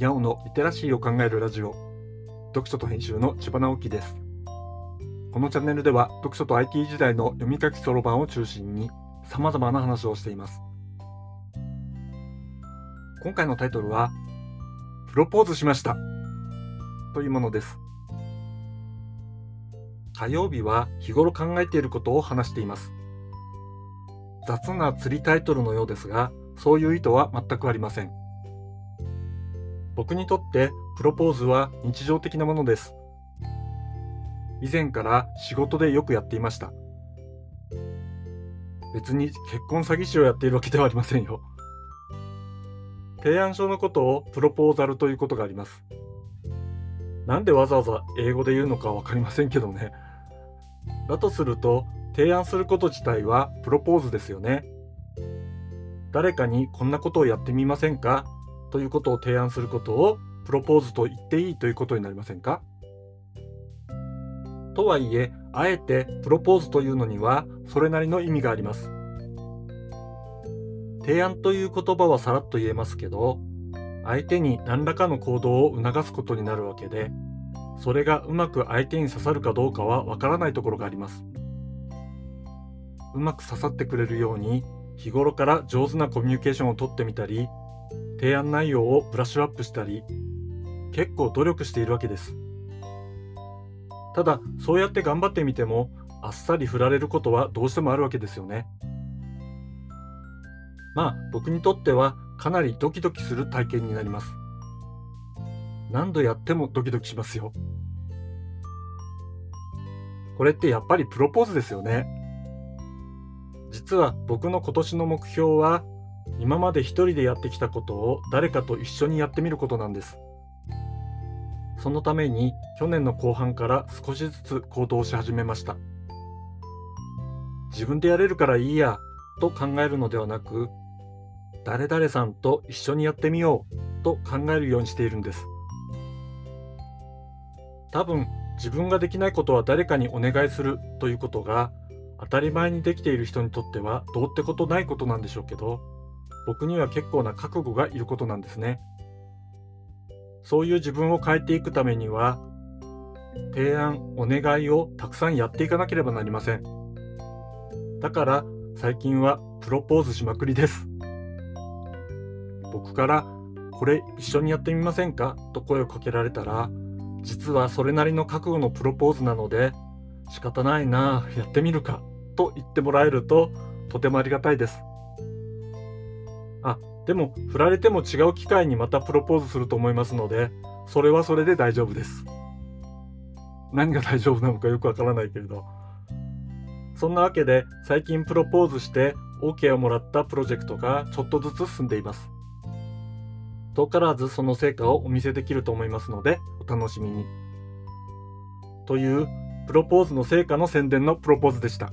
ギャオのリテラシーを考えるラジオ。読書と編集の千葉直樹です。このチャンネルでは読書と IT 時代の読み書きそろばんを中心に様々な話をしています。今回のタイトルはプロポーズしました。というものです。火曜日は日頃考えていることを話しています。雑な釣りタイトルのようですがそういう意図は全くありません。僕にとってプロポーズは日常的なものです。以前から仕事でよくやっていました。別に結婚詐欺師をやっているわけではありませんよ。提案書のことをプロポーザルということがあります。なんでわざわざ英語で言うのかわかりませんけどね。だとすると提案すること自体はプロポーズですよね。誰かにこんなことをやってみませんか？ということを提案することをプロポーズと言っていいということになりませんか？とはいえ、あえてプロポーズというのにはそれなりの意味があります。提案という言葉はさらっと言えますけど、相手に何らかの行動を促すことになるわけで、それがうまく相手に刺さるかどうかはわからないところがあります。うまく刺さってくれるように日頃から上手なコミュニケーションをとってみたり、提案内容をブラッシュアップしたり、結構努力しているわけです。ただ、そうやって頑張ってみても、あっさり振られることはどうしてもあるわけですよね。まあ、僕にとってはかなりドキドキする体験になります。何度やってもドキドキしますよ。これってやっぱりプロポーズですよね。実は僕の今年の目標は今まで一人でやってきたことを誰かと一緒にやってみることなんです。そのために去年の後半から少しずつ行動し始めました。自分でやれるからいいやと考えるのではなく、誰々さんと一緒にやってみようと考えるようにしているんです。多分自分ができないことは誰かにお願いするということが当たり前にできている人にとってはどうってことないことなんでしょうけど僕には結構な覚悟がいることなんですね。そういう自分を変えていくためには提案お願いをたくさんやっていかなければなりません。だから最近はプロポーズしまくりです。僕からこれ一緒にやってみませんか？と声をかけられたら実はそれなりの覚悟のプロポーズなので仕方ないなやってみるか？と言ってもらえるととてもありがたいです。あ、でも振られても違う機会にまたプロポーズすると思いますので、それはそれで大丈夫です。何が大丈夫なのかよくわからないけれど。そんなわけで最近プロポーズして OK をもらったプロジェクトがちょっとずつ進んでいます。遠からずその成果をお見せできると思いますのでお楽しみに。というプロポーズの成果の宣伝のプロポーズでした。